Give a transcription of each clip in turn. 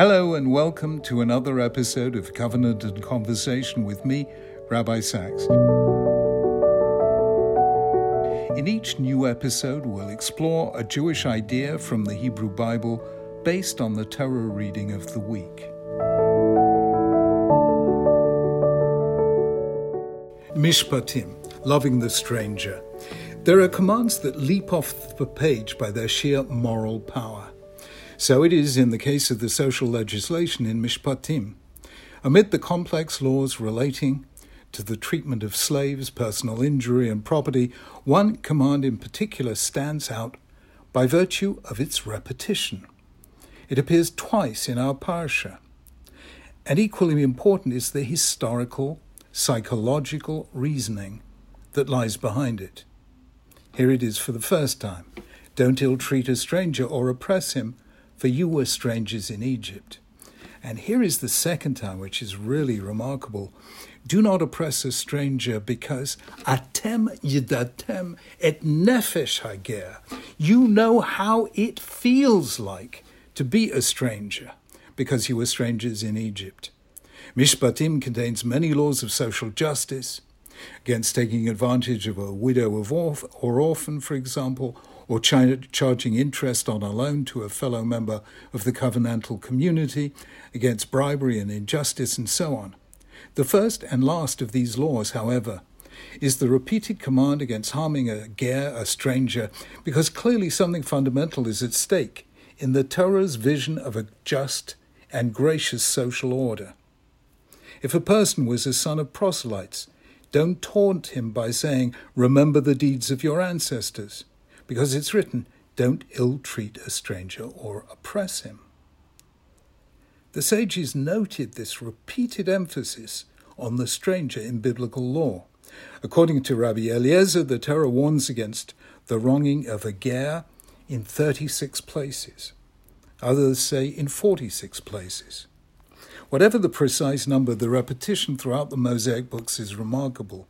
Hello, and welcome to another episode of Covenant and Conversation with me, Rabbi Sacks. In each new episode, we'll explore a Jewish idea from the Hebrew Bible based on the Torah reading of the week. Mishpatim, loving the stranger. There are commands that leap off the page by their sheer moral power. So it is in the case of the social legislation in Mishpatim. Amid the complex laws relating to the treatment of slaves, personal injury, and property, one command in particular stands out by virtue of its repetition. It appears twice in our parsha. And equally important is the historical, psychological reasoning that lies behind it. Here it is for the first time Don't ill treat a stranger or oppress him, for you were strangers in Egypt. And here is the second time, which is really remarkable. Do not oppress a stranger because atem yidatem et nefesh hager. You know how it feels like to be a stranger because you were strangers in Egypt. Mishpatim contains many laws of social justice against taking advantage of a widow or orphan, for example, or charging interest on a loan to a fellow member of the covenantal community, against bribery and injustice, and so on. The first and last of these laws, however, is the repeated command against harming a ger, a stranger, because clearly something fundamental is at stake in the Torah's vision of a just and gracious social order. If a person was a son of proselytes, don't taunt him by saying, Remember the deeds of your ancestors because it's written, Don't ill treat a stranger or oppress him. The sages noted this repeated emphasis on the stranger in biblical law. According to Rabbi Eliezer, the Torah warns against the wronging of a ger in 36 places. Others say in 46 places. Whatever the precise number, the repetition throughout the Mosaic books is remarkable.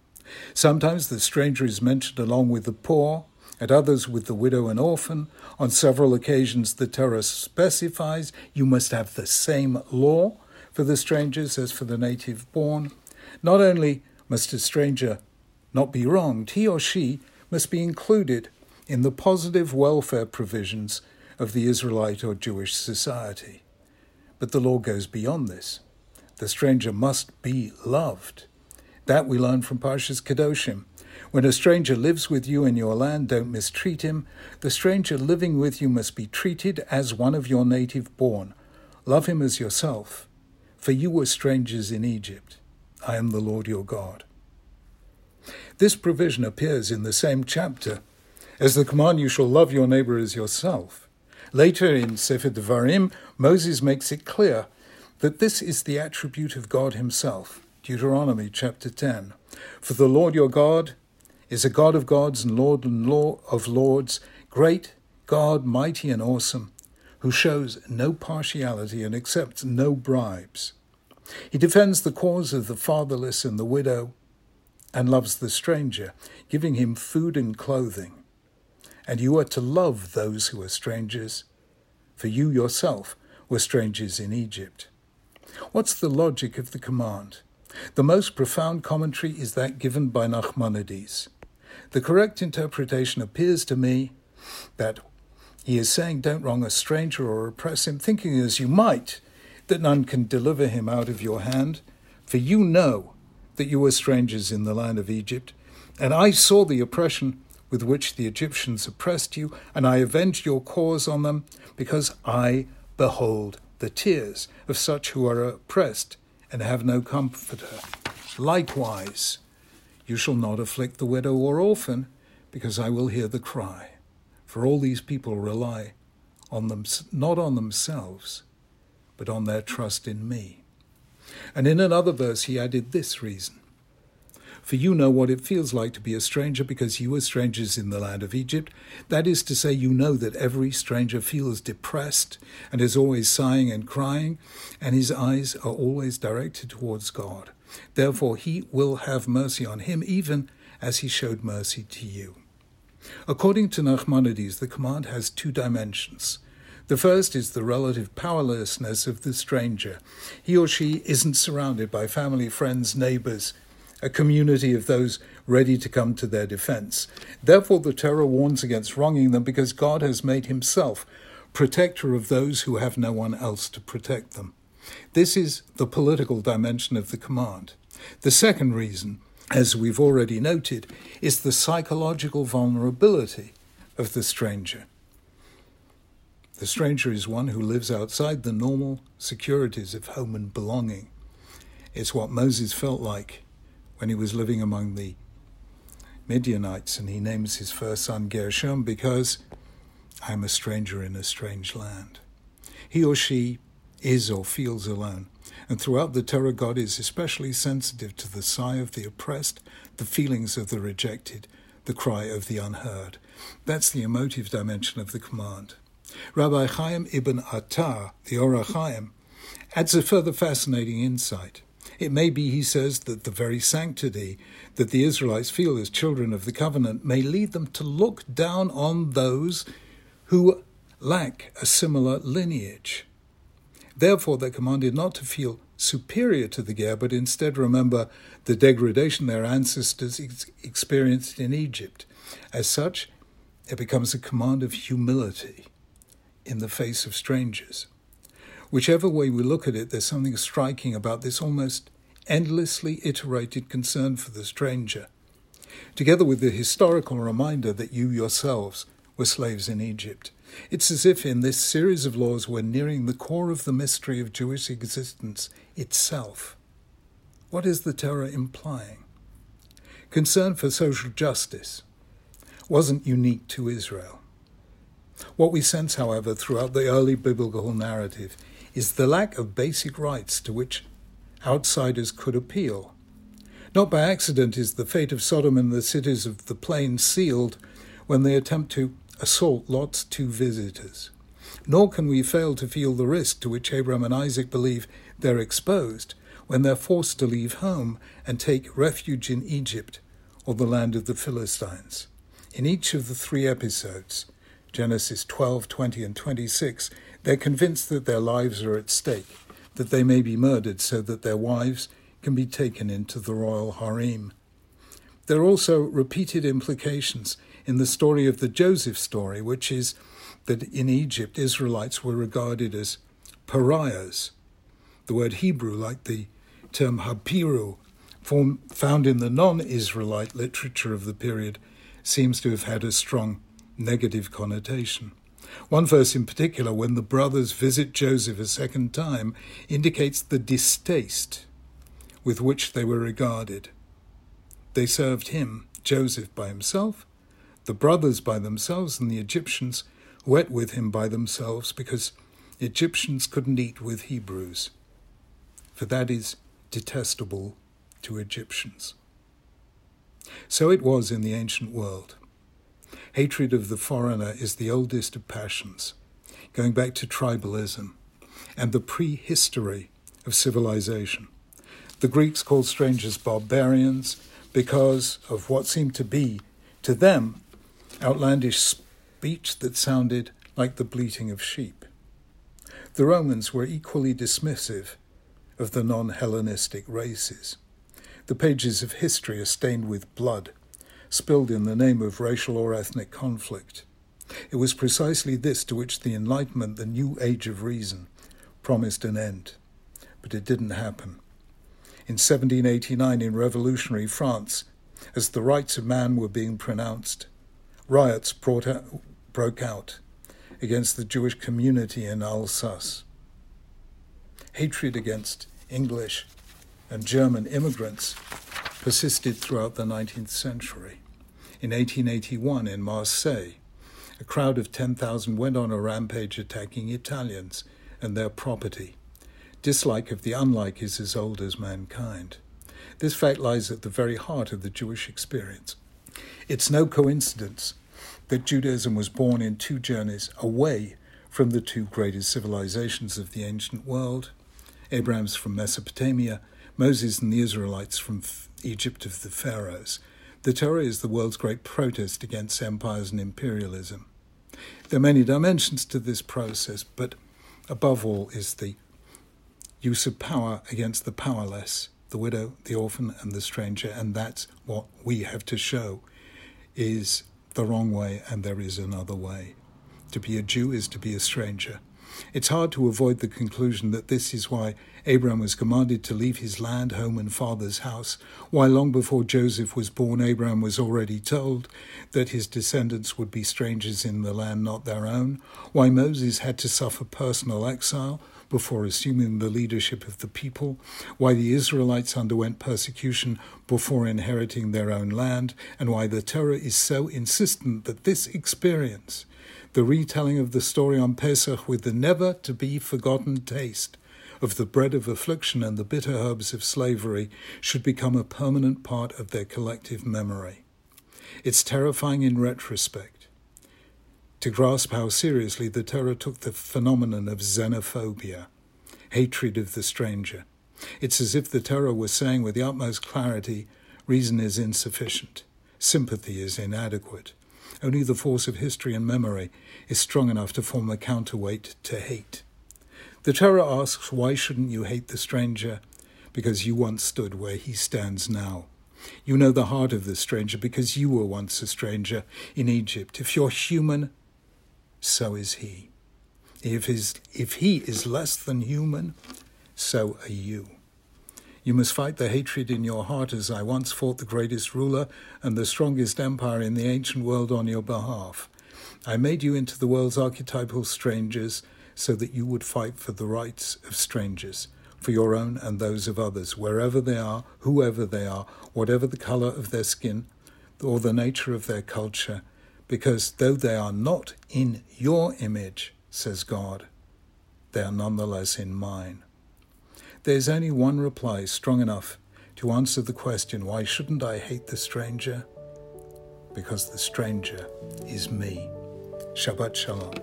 Sometimes the stranger is mentioned along with the poor, at others with the widow and orphan. On several occasions, the Torah specifies you must have the same law for the strangers as for the native born. Not only must a stranger not be wronged, he or she must be included in the positive welfare provisions of the Israelite or Jewish society. But the law goes beyond this. The stranger must be loved. That we learn from Parshas Kedoshim. When a stranger lives with you in your land, don't mistreat him. The stranger living with you must be treated as one of your native born. Love him as yourself, for you were strangers in Egypt. I am the Lord your God. This provision appears in the same chapter as the command, You shall love your neighbor as yourself. Later in Sefer Devarim, Moses makes it clear that this is the attribute of God Himself. Deuteronomy chapter 10. For the Lord your God is a God of gods and Lord and Lord of lords, great God, mighty and awesome, who shows no partiality and accepts no bribes. He defends the cause of the fatherless and the widow and loves the stranger, giving him food and clothing. And you are to love those who are strangers, for you yourself were strangers in Egypt. What's the logic of the command? The most profound commentary is that given by Nachmanides. The correct interpretation appears to me that he is saying, Don't wrong a stranger or oppress him, thinking as you might that none can deliver him out of your hand. For you know that you were strangers in the land of Egypt, and I saw the oppression with which the Egyptians oppressed you, and I avenged your cause on them, because I behold the tears of such who are oppressed and have no comforter. Likewise, you shall not afflict the widow or orphan, because I will hear the cry. For all these people rely on them, not on themselves, but on their trust in me. And in another verse, he added this reason For you know what it feels like to be a stranger, because you were strangers in the land of Egypt. That is to say, you know that every stranger feels depressed and is always sighing and crying, and his eyes are always directed towards God. Therefore, he will have mercy on him, even as he showed mercy to you. According to Nachmanides, the command has two dimensions The first is the relative powerlessness of the stranger. He or she isn't surrounded by family, friends, neighbors, a community of those ready to come to their defense. Therefore, the Torah warns against wronging them because God has made himself protector of those who have no one else to protect them. This is the political dimension of the command. The second reason, as we've already noted, is the psychological vulnerability of the stranger. The stranger is one who lives outside the normal securities of home and belonging. It's what Moses felt like when he was living among the Midianites, and he names his first son Gershom because I am a stranger in a strange land. He or she is or feels alone, and throughout the Torah, God is especially sensitive to the sigh of the oppressed, the feelings of the rejected, the cry of the unheard. That's the emotive dimension of the command. Rabbi Chaim ibn Attar, the Or HaChaim, adds a further fascinating insight. It may be, he says, that the very sanctity that the Israelites feel as children of the covenant may lead them to look down on those who lack a similar lineage. Therefore, they're commanded not to feel superior to the Ger, but instead remember the degradation their ancestors ex- experienced in Egypt. As such, it becomes a command of humility in the face of strangers. Whichever way we look at it, there's something striking about this almost endlessly iterated concern for the stranger, together with the historical reminder that you yourselves were slaves in Egypt. It's as if in this series of laws we're nearing the core of the mystery of Jewish existence itself. What is the Torah implying? Concern for social justice wasn't unique to Israel. What we sense, however, throughout the early biblical narrative is the lack of basic rights to which outsiders could appeal. Not by accident is the fate of Sodom and the cities of the plain sealed when they attempt to assault Lot's two visitors. Nor can we fail to feel the risk to which Abraham and Isaac believe they're exposed when they're forced to leave home and take refuge in Egypt or the land of the Philistines. In each of the three episodes, Genesis 12, 20, and 26, they're convinced that their lives are at stake, that they may be murdered so that their wives can be taken into the royal harem. There are also repeated implications in the story of the Joseph story, which is that in Egypt, Israelites were regarded as pariahs. The word Hebrew, like the term hapiru, form, found in the non Israelite literature of the period, seems to have had a strong negative connotation. One verse in particular, when the brothers visit Joseph a second time, indicates the distaste with which they were regarded. They served him, Joseph, by himself, the brothers by themselves, and the Egyptians ate with him by themselves, because Egyptians couldn't eat with Hebrews, for that is detestable to Egyptians. So it was in the ancient world. Hatred of the foreigner is the oldest of passions, going back to tribalism and the prehistory of civilization. The Greeks called strangers barbarians because of what seemed to be, to them, outlandish speech that sounded like the bleating of sheep. The Romans were equally dismissive of the non Hellenistic races. The pages of history are stained with blood spilled in the name of racial or ethnic conflict. It was precisely this to which the Enlightenment, the new age of reason, promised an end. But it didn't happen. In 1789, in revolutionary France, as the rights of man were being pronounced, riots out, broke out against the Jewish community in Alsace. Hatred against English and German immigrants persisted throughout the 19th century. In 1881, in Marseille, a crowd of 10,000 went on a rampage attacking Italians and their property. Dislike of the unlike is as old as mankind. This fact lies at the very heart of the Jewish experience. It's no coincidence that Judaism was born in two journeys away from the two greatest civilizations of the ancient world Abraham's from Mesopotamia, Moses and the Israelites from Egypt of the Pharaohs. The Torah is the world's great protest against empires and imperialism. There are many dimensions to this process, but above all is the use of power against the powerless, the widow, the orphan, and the stranger, and that's what we have to show is the wrong way and there is another way. To be a Jew is to be a stranger. It's hard to avoid the conclusion that this is why Abraham was commanded to leave his land, home, and father's house, why long before Joseph was born, Abraham was already told that his descendants would be strangers in the land not their own, why Moses had to suffer personal exile before assuming the leadership of the people, why the Israelites underwent persecution before inheriting their own land, and why the Torah is so insistent that this experience the retelling of the story on Pesach with the never to be forgotten taste of the bread of affliction and the bitter herbs of slavery should become a permanent part of their collective memory. It's terrifying in retrospect to grasp how seriously the Torah took the phenomenon of xenophobia, hatred of the stranger. It's as if the Torah were saying with the utmost clarity reason is insufficient, sympathy is inadequate. Only the force of history and memory is strong enough to form a counterweight to hate. The Torah asks, Why shouldn't you hate the stranger? Because you once stood where he stands now. You know the heart of the stranger because you were once a stranger in Egypt. If you're human, so is he. If, his, if he is less than human, so are you. You must fight the hatred in your heart as I once fought the greatest ruler and the strongest empire in the ancient world on your behalf. I made you into the world's archetypal strangers so that you would fight for the rights of strangers, for your own and those of others, wherever they are, whoever they are, whatever the color of their skin or the nature of their culture, because though they are not in your image, says God, they are nonetheless in mine. There's only one reply strong enough to answer the question why shouldn't I hate the stranger? Because the stranger is me. Shabbat Shalom.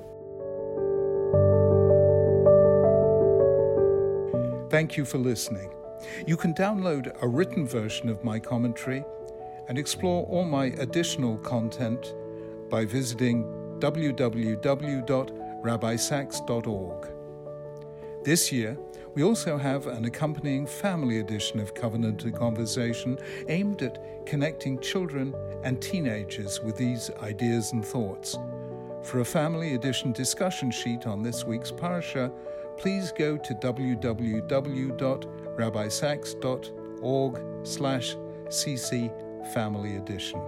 Thank you for listening. You can download a written version of my commentary and explore all my additional content by visiting www.rabbisacks.org. This year, we also have an accompanying family edition of Covenant and Conversation aimed at connecting children and teenagers with these ideas and thoughts. For a family edition discussion sheet on this week's parasha, please go to www.rabbisacks.org slash cc family edition.